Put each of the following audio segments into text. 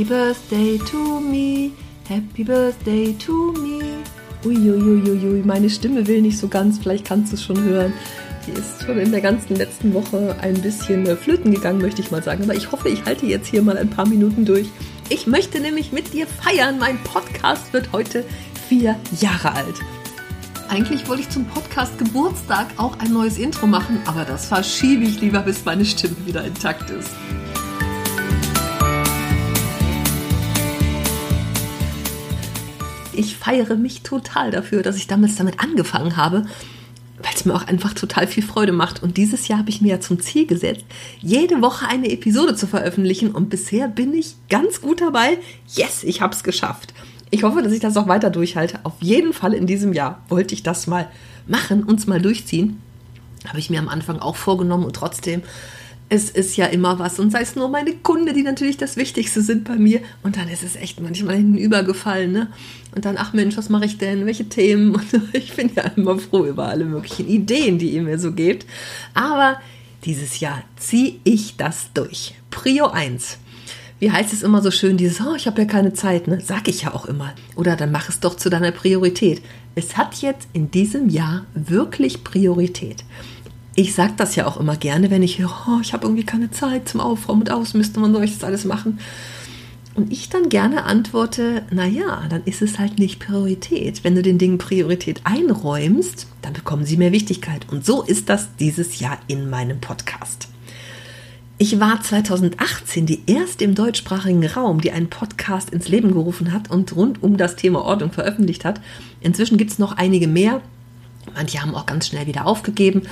Happy Birthday to me, Happy Birthday to me. Uiuiuiui, meine Stimme will nicht so ganz, vielleicht kannst du es schon hören. Die ist schon in der ganzen letzten Woche ein bisschen äh, flöten gegangen, möchte ich mal sagen. Aber ich hoffe, ich halte jetzt hier mal ein paar Minuten durch. Ich möchte nämlich mit dir feiern. Mein Podcast wird heute vier Jahre alt. Eigentlich wollte ich zum Podcast Geburtstag auch ein neues Intro machen, aber das verschiebe ich lieber, bis meine Stimme wieder intakt ist. Ich feiere mich total dafür, dass ich damals damit angefangen habe, weil es mir auch einfach total viel Freude macht. Und dieses Jahr habe ich mir ja zum Ziel gesetzt, jede Woche eine Episode zu veröffentlichen. Und bisher bin ich ganz gut dabei. Yes, ich habe es geschafft. Ich hoffe, dass ich das auch weiter durchhalte. Auf jeden Fall in diesem Jahr wollte ich das mal machen, uns mal durchziehen. Habe ich mir am Anfang auch vorgenommen und trotzdem es ist ja immer was. Und sei es nur meine Kunde, die natürlich das Wichtigste sind bei mir. Und dann ist es echt manchmal hinten übergefallen. Ne? Und dann, ach Mensch, was mache ich denn? Welche Themen? Und ich bin ja immer froh über alle möglichen Ideen, die ihr mir so gebt. Aber dieses Jahr ziehe ich das durch. Prio 1. Wie heißt es immer so schön, dieses, oh, ich habe ja keine Zeit, ne? Sag ich ja auch immer. Oder dann mach es doch zu deiner Priorität. Es hat jetzt in diesem Jahr wirklich Priorität ich sage das ja auch immer gerne, wenn ich höre, oh, ich habe irgendwie keine Zeit zum Aufräumen und Ausmisten, wann soll ich das alles machen? Und ich dann gerne antworte, naja, dann ist es halt nicht Priorität. Wenn du den Dingen Priorität einräumst, dann bekommen sie mehr Wichtigkeit. Und so ist das dieses Jahr in meinem Podcast. Ich war 2018 die erste im deutschsprachigen Raum, die einen Podcast ins Leben gerufen hat und rund um das Thema Ordnung veröffentlicht hat. Inzwischen gibt es noch einige mehr. Manche haben auch ganz schnell wieder aufgegeben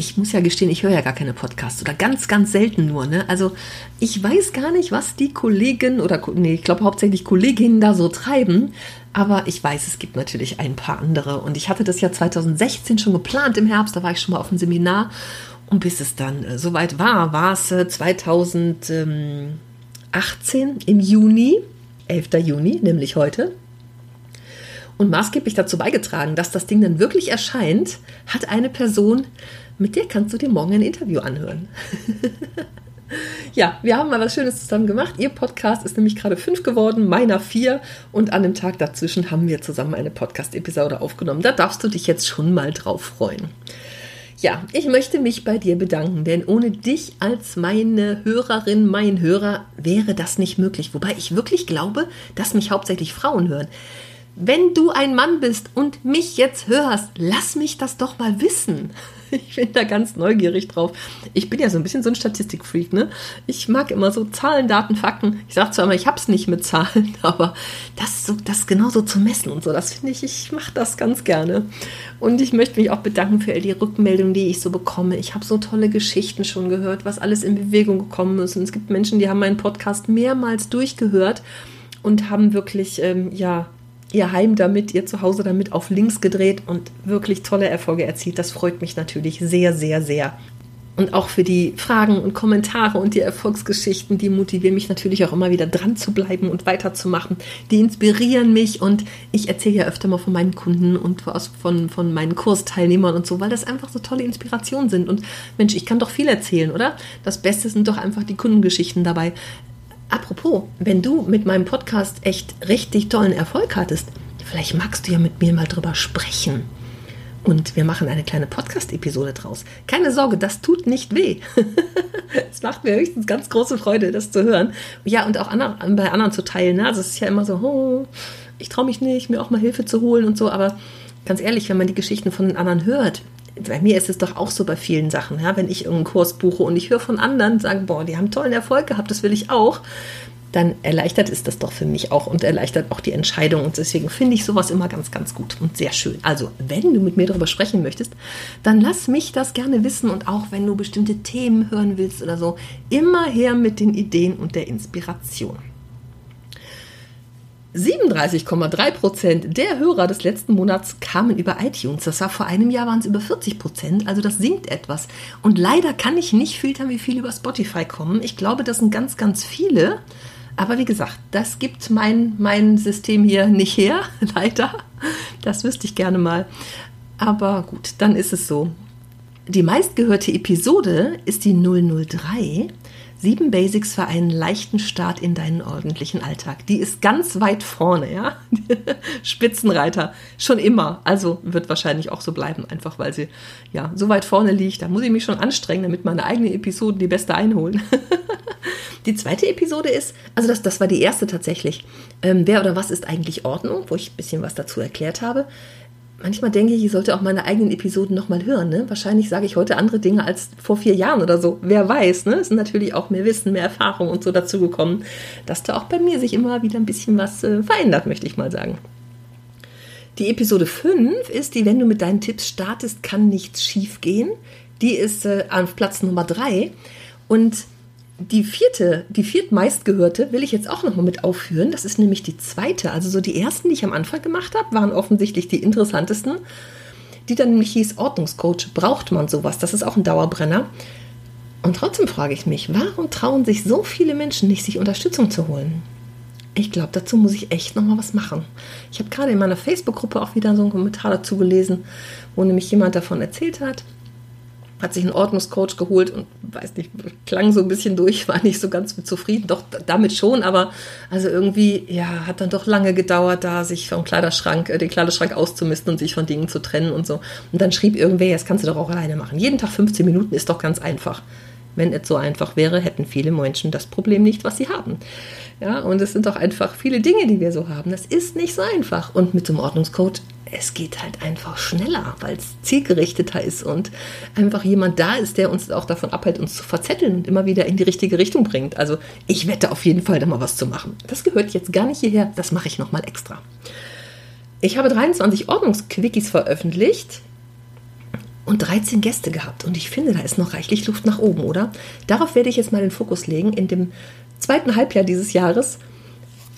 ich muss ja gestehen, ich höre ja gar keine Podcasts oder ganz, ganz selten nur. Ne? Also ich weiß gar nicht, was die Kollegen oder nee, ich glaube hauptsächlich Kolleginnen da so treiben. Aber ich weiß, es gibt natürlich ein paar andere. Und ich hatte das ja 2016 schon geplant im Herbst, da war ich schon mal auf dem Seminar. Und bis es dann äh, soweit war, war es äh, 2018 im Juni, 11. Juni, nämlich heute. Und maßgeblich dazu beigetragen, dass das Ding dann wirklich erscheint, hat eine Person mit der kannst du dir morgen ein Interview anhören. ja, wir haben mal was Schönes zusammen gemacht. Ihr Podcast ist nämlich gerade fünf geworden, meiner vier. Und an dem Tag dazwischen haben wir zusammen eine Podcast-Episode aufgenommen. Da darfst du dich jetzt schon mal drauf freuen. Ja, ich möchte mich bei dir bedanken, denn ohne dich als meine Hörerin, mein Hörer wäre das nicht möglich. Wobei ich wirklich glaube, dass mich hauptsächlich Frauen hören. Wenn du ein Mann bist und mich jetzt hörst, lass mich das doch mal wissen. Ich bin da ganz neugierig drauf. Ich bin ja so ein bisschen so ein Statistikfreak, ne? Ich mag immer so Zahlen, Daten, Fakten. Ich sage zwar immer, ich habe es nicht mit Zahlen, aber das, so, das genauso zu messen und so, das finde ich, ich mache das ganz gerne. Und ich möchte mich auch bedanken für all die Rückmeldungen, die ich so bekomme. Ich habe so tolle Geschichten schon gehört, was alles in Bewegung gekommen ist. Und es gibt Menschen, die haben meinen Podcast mehrmals durchgehört und haben wirklich, ähm, ja, ihr Heim damit, ihr Zuhause damit auf links gedreht und wirklich tolle Erfolge erzielt. Das freut mich natürlich sehr, sehr, sehr. Und auch für die Fragen und Kommentare und die Erfolgsgeschichten, die motivieren mich natürlich auch immer wieder dran zu bleiben und weiterzumachen. Die inspirieren mich und ich erzähle ja öfter mal von meinen Kunden und von, von meinen Kursteilnehmern und so, weil das einfach so tolle Inspirationen sind. Und Mensch, ich kann doch viel erzählen, oder? Das Beste sind doch einfach die Kundengeschichten dabei. Apropos, wenn du mit meinem Podcast echt richtig tollen Erfolg hattest, vielleicht magst du ja mit mir mal drüber sprechen. Und wir machen eine kleine Podcast-Episode draus. Keine Sorge, das tut nicht weh. es macht mir höchstens ganz große Freude, das zu hören. Ja, und auch anderen, bei anderen zu teilen. Ne? Also es ist ja immer so, oh, ich traue mich nicht, mir auch mal Hilfe zu holen und so. Aber ganz ehrlich, wenn man die Geschichten von den anderen hört, bei mir ist es doch auch so bei vielen Sachen, ja, wenn ich irgendeinen Kurs buche und ich höre von anderen, sagen, boah, die haben tollen Erfolg gehabt, das will ich auch, dann erleichtert ist das doch für mich auch und erleichtert auch die Entscheidung. Und deswegen finde ich sowas immer ganz, ganz gut und sehr schön. Also, wenn du mit mir darüber sprechen möchtest, dann lass mich das gerne wissen und auch wenn du bestimmte Themen hören willst oder so, immer her mit den Ideen und der Inspiration. 37,3 Prozent der Hörer des letzten Monats kamen über iTunes. Das war vor einem Jahr waren es über 40 Prozent, also das sinkt etwas. Und leider kann ich nicht filtern, wie viele über Spotify kommen. Ich glaube, das sind ganz, ganz viele. Aber wie gesagt, das gibt mein, mein System hier nicht her, leider. Das wüsste ich gerne mal. Aber gut, dann ist es so. Die meistgehörte Episode ist die 003 Sieben Basics für einen leichten Start in deinen ordentlichen Alltag. Die ist ganz weit vorne, ja. Spitzenreiter. Schon immer. Also wird wahrscheinlich auch so bleiben, einfach weil sie ja so weit vorne liegt. Da muss ich mich schon anstrengen, damit meine eigenen Episoden die beste einholen. die zweite Episode ist, also das, das war die erste tatsächlich. Ähm, wer oder was ist eigentlich Ordnung, wo ich ein bisschen was dazu erklärt habe manchmal denke ich, ich sollte auch meine eigenen Episoden nochmal hören. Ne? Wahrscheinlich sage ich heute andere Dinge als vor vier Jahren oder so. Wer weiß, ne? Es ist natürlich auch mehr Wissen, mehr Erfahrung und so dazu gekommen, dass da auch bei mir sich immer wieder ein bisschen was äh, verändert, möchte ich mal sagen. Die Episode 5 ist die, wenn du mit deinen Tipps startest, kann nichts schief gehen. Die ist äh, auf Platz Nummer 3. Und die vierte, die viertmeistgehörte will ich jetzt auch nochmal mit aufführen. Das ist nämlich die zweite. Also so die ersten, die ich am Anfang gemacht habe, waren offensichtlich die interessantesten. Die dann nämlich hieß Ordnungscoach. Braucht man sowas? Das ist auch ein Dauerbrenner. Und trotzdem frage ich mich, warum trauen sich so viele Menschen nicht, sich Unterstützung zu holen? Ich glaube, dazu muss ich echt nochmal was machen. Ich habe gerade in meiner Facebook-Gruppe auch wieder so einen Kommentar dazu gelesen, wo nämlich jemand davon erzählt hat, hat sich einen Ordnungscoach geholt und weiß nicht, klang so ein bisschen durch, war nicht so ganz mit zufrieden, doch damit schon, aber also irgendwie, ja, hat dann doch lange gedauert, da sich vom Kleiderschrank, äh, den Kleiderschrank auszumisten und sich von Dingen zu trennen und so. Und dann schrieb irgendwer, jetzt kannst du doch auch alleine machen. Jeden Tag 15 Minuten ist doch ganz einfach. Wenn es so einfach wäre, hätten viele Menschen das Problem nicht, was sie haben. Ja, und es sind doch einfach viele Dinge, die wir so haben. Das ist nicht so einfach. Und mit so einem Ordnungscode es geht halt einfach schneller, weil es zielgerichteter ist und einfach jemand da ist, der uns auch davon abhält, uns zu verzetteln und immer wieder in die richtige Richtung bringt. Also ich wette auf jeden Fall, da mal was zu machen. Das gehört jetzt gar nicht hierher, das mache ich nochmal extra. Ich habe 23 Ordnungsquickies veröffentlicht und 13 Gäste gehabt. Und ich finde, da ist noch reichlich Luft nach oben, oder? Darauf werde ich jetzt mal den Fokus legen in dem zweiten Halbjahr dieses Jahres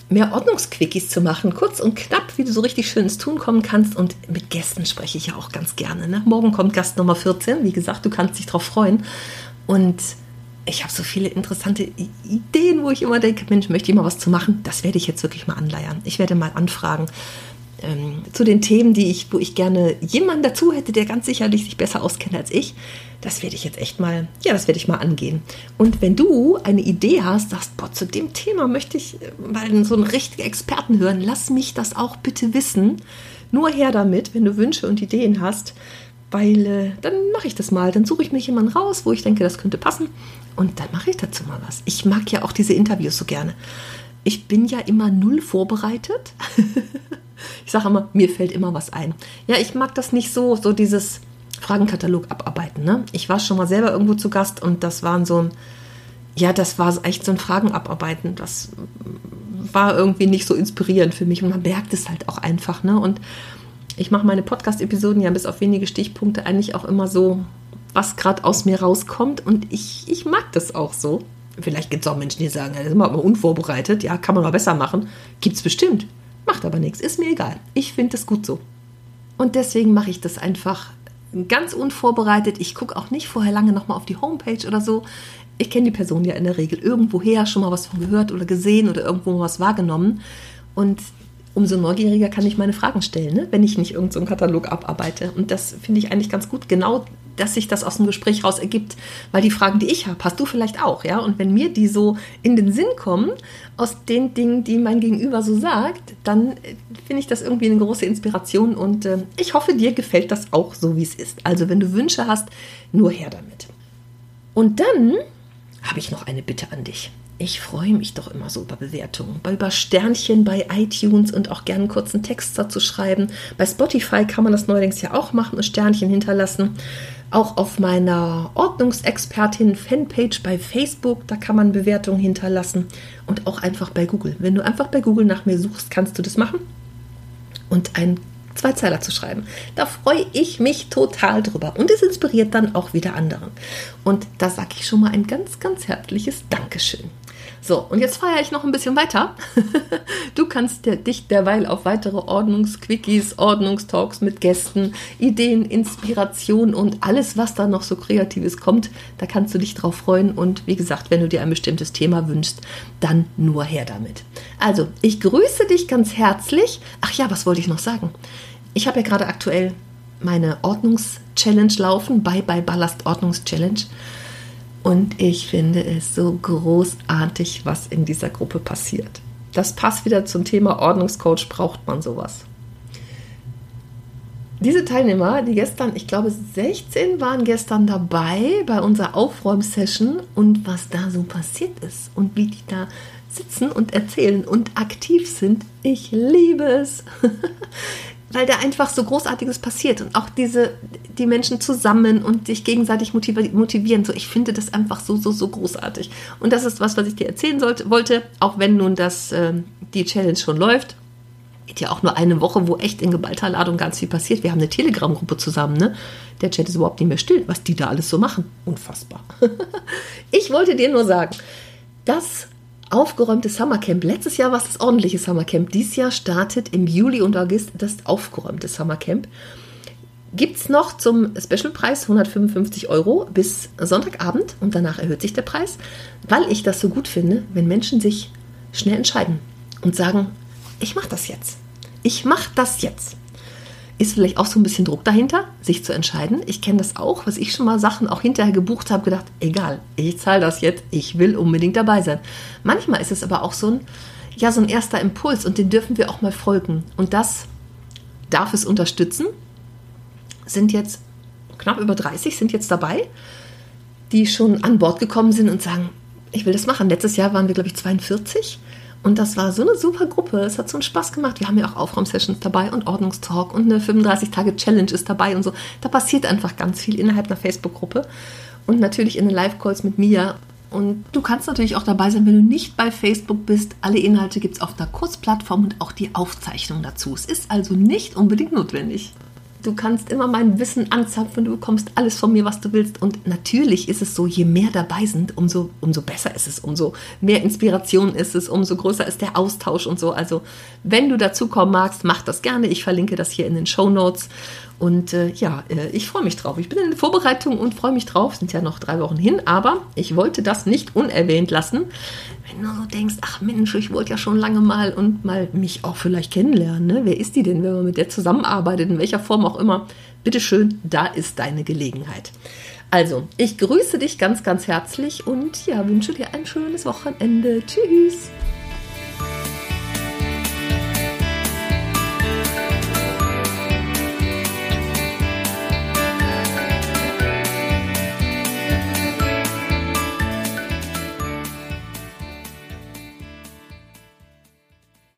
mehr Ordnungsquickies zu machen, kurz und knapp, wie du so richtig schön ins Tun kommen kannst. Und mit Gästen spreche ich ja auch ganz gerne. Ne? Morgen kommt Gast Nummer 14. Wie gesagt, du kannst dich drauf freuen. Und ich habe so viele interessante Ideen, wo ich immer denke, Mensch, möchte ich mal was zu machen? Das werde ich jetzt wirklich mal anleiern. Ich werde mal anfragen ähm, zu den Themen, die ich, wo ich gerne jemanden dazu hätte, der ganz sicherlich sich besser auskennt als ich. Das werde ich jetzt echt mal, ja, das werde ich mal angehen. Und wenn du eine Idee hast, sagst, boah, zu dem Thema möchte ich äh, mal so einen richtigen Experten hören, lass mich das auch bitte wissen. Nur her damit, wenn du Wünsche und Ideen hast, weil äh, dann mache ich das mal. Dann suche ich mir jemanden raus, wo ich denke, das könnte passen. Und dann mache ich dazu mal was. Ich mag ja auch diese Interviews so gerne. Ich bin ja immer null vorbereitet. Ich sage immer, mir fällt immer was ein. Ja, ich mag das nicht so, so dieses Fragenkatalog abarbeiten. Ne? Ich war schon mal selber irgendwo zu Gast und das waren so ein, ja, das war echt so ein Fragen abarbeiten. Das war irgendwie nicht so inspirierend für mich und man merkt es halt auch einfach. Ne? Und ich mache meine Podcast-Episoden ja bis auf wenige Stichpunkte eigentlich auch immer so, was gerade aus mir rauskommt und ich, ich mag das auch so. Vielleicht gibt es auch Menschen, die sagen, das ist immer unvorbereitet, ja, kann man mal besser machen. Gibt es bestimmt. Macht aber nichts, ist mir egal. Ich finde das gut so. Und deswegen mache ich das einfach ganz unvorbereitet. Ich gucke auch nicht vorher lange nochmal auf die Homepage oder so. Ich kenne die Person ja in der Regel irgendwoher, schon mal was von gehört oder gesehen oder irgendwo was wahrgenommen. Und umso neugieriger kann ich meine Fragen stellen, ne? wenn ich nicht irgendeinen so Katalog abarbeite. Und das finde ich eigentlich ganz gut. Genau dass sich das aus dem Gespräch raus ergibt, weil die Fragen, die ich habe, hast du vielleicht auch, ja? Und wenn mir die so in den Sinn kommen, aus den Dingen, die mein Gegenüber so sagt, dann äh, finde ich das irgendwie eine große Inspiration und äh, ich hoffe, dir gefällt das auch so, wie es ist. Also, wenn du Wünsche hast, nur her damit. Und dann habe ich noch eine Bitte an dich. Ich freue mich doch immer so über Bewertungen, über Sternchen bei iTunes und auch gerne einen kurzen Text dazu schreiben. Bei Spotify kann man das neuerdings ja auch machen und Sternchen hinterlassen auch auf meiner Ordnungsexpertin-Fanpage bei Facebook, da kann man Bewertungen hinterlassen und auch einfach bei Google. Wenn du einfach bei Google nach mir suchst, kannst du das machen und ein Zweizeiler zu schreiben. Da freue ich mich total drüber und es inspiriert dann auch wieder anderen. Und da sage ich schon mal ein ganz, ganz herzliches Dankeschön. So, und jetzt feiere ich noch ein bisschen weiter. Du kannst dich derweil auf weitere Ordnungsquickies, Ordnungstalks mit Gästen, Ideen, Inspiration und alles, was da noch so Kreatives kommt, da kannst du dich drauf freuen. Und wie gesagt, wenn du dir ein bestimmtes Thema wünschst, dann nur her damit. Also, ich grüße dich ganz herzlich. Ach ja, was wollte ich noch sagen? Ich habe ja gerade aktuell meine Ordnungs-Challenge laufen, Bye Bye Ballast Ordnungs-Challenge. Und ich finde es so großartig, was in dieser Gruppe passiert. Das passt wieder zum Thema Ordnungscoach, braucht man sowas. Diese Teilnehmer, die gestern, ich glaube 16 waren gestern dabei bei unserer Aufräumsession und was da so passiert ist und wie die da sitzen und erzählen und aktiv sind, ich liebe es. Weil da einfach so Großartiges passiert und auch diese, die Menschen zusammen und sich gegenseitig motivieren. So, ich finde das einfach so, so, so großartig. Und das ist was, was ich dir erzählen sollte, wollte, auch wenn nun das, äh, die Challenge schon läuft geht ja auch nur eine Woche, wo echt in geballter Ladung ganz viel passiert. Wir haben eine Telegram-Gruppe zusammen, ne? Der Chat ist überhaupt nicht mehr still, was die da alles so machen. Unfassbar. ich wollte dir nur sagen, das aufgeräumte Summercamp, letztes Jahr war es das ordentliche Summercamp, dieses Jahr startet im Juli und August das aufgeräumte Summercamp. Gibt es noch zum Specialpreis 155 Euro bis Sonntagabend und danach erhöht sich der Preis, weil ich das so gut finde, wenn Menschen sich schnell entscheiden und sagen, ich mache das jetzt. Ich mache das jetzt. Ist vielleicht auch so ein bisschen Druck dahinter, sich zu entscheiden. Ich kenne das auch, was ich schon mal Sachen auch hinterher gebucht habe, gedacht, egal, ich zahle das jetzt, ich will unbedingt dabei sein. Manchmal ist es aber auch so ein, ja, so ein erster Impuls und den dürfen wir auch mal folgen. Und das darf es unterstützen. Sind jetzt knapp über 30, sind jetzt dabei, die schon an Bord gekommen sind und sagen, ich will das machen. Letztes Jahr waren wir, glaube ich, 42 und das war so eine super Gruppe. Es hat so einen Spaß gemacht. Wir haben ja auch Aufraumsessions dabei und Ordnungstalk und eine 35-Tage-Challenge ist dabei und so. Da passiert einfach ganz viel innerhalb einer Facebook-Gruppe und natürlich in den Live-Calls mit mir. Und du kannst natürlich auch dabei sein, wenn du nicht bei Facebook bist. Alle Inhalte gibt es auf der Kurzplattform und auch die Aufzeichnung dazu. Es ist also nicht unbedingt notwendig. Du kannst immer mein Wissen anzapfen, du bekommst alles von mir, was du willst. Und natürlich ist es so, je mehr dabei sind, umso, umso besser ist es, umso mehr Inspiration ist es, umso größer ist der Austausch und so. Also, wenn du dazu kommen magst, mach das gerne. Ich verlinke das hier in den Show Notes. Und äh, ja, äh, ich freue mich drauf. Ich bin in der Vorbereitung und freue mich drauf. Sind ja noch drei Wochen hin, aber ich wollte das nicht unerwähnt lassen. Wenn du so denkst, ach Mensch, ich wollte ja schon lange mal und mal mich auch vielleicht kennenlernen. Ne? Wer ist die denn, wenn man mit der zusammenarbeitet, in welcher Form auch immer? Bitteschön, da ist deine Gelegenheit. Also, ich grüße dich ganz, ganz herzlich und ja, wünsche dir ein schönes Wochenende. Tschüss.